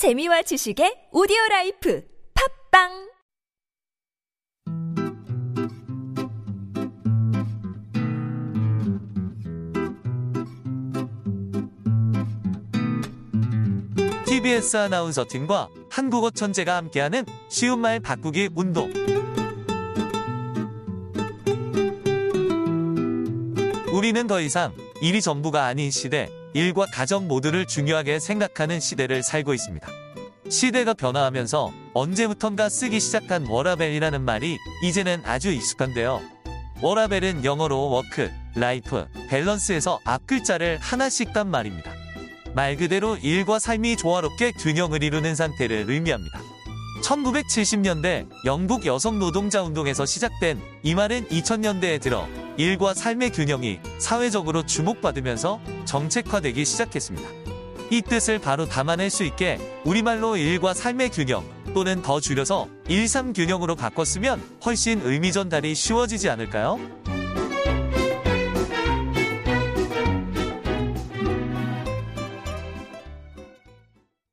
재미와 지식의 오디오 라이프 팟빵 TBS 아나운서 팀과 한국어 천재가 함께하는 쉬운 말 바꾸기 운동. 우리는 더 이상 일이 전부가 아닌 시대, 일과 가정 모두를 중요하게 생각하는 시대를 살고 있습니다. 시대가 변화하면서 언제부턴가 쓰기 시작한 워라밸이라는 말이 이제는 아주 익숙한데요. 워라밸은 영어로 work, life, balance에서 앞 글자를 하나씩 딴 말입니다. 말 그대로 일과 삶이 조화롭게 균형을 이루는 상태를 의미합니다. 1970년대 영국 여성 노동자 운동에서 시작된 이 말은 2000년대에 들어 일과 삶의 균형이 사회적으로 주목받으면서 정책화되기 시작했습니다. 이 뜻을 바로 담아낼 수 있게 우리말로 일과 삶의 균형 또는 더 줄여서 일삼균형으로 바꿨으면 훨씬 의미 전달이 쉬워지지 않을까요?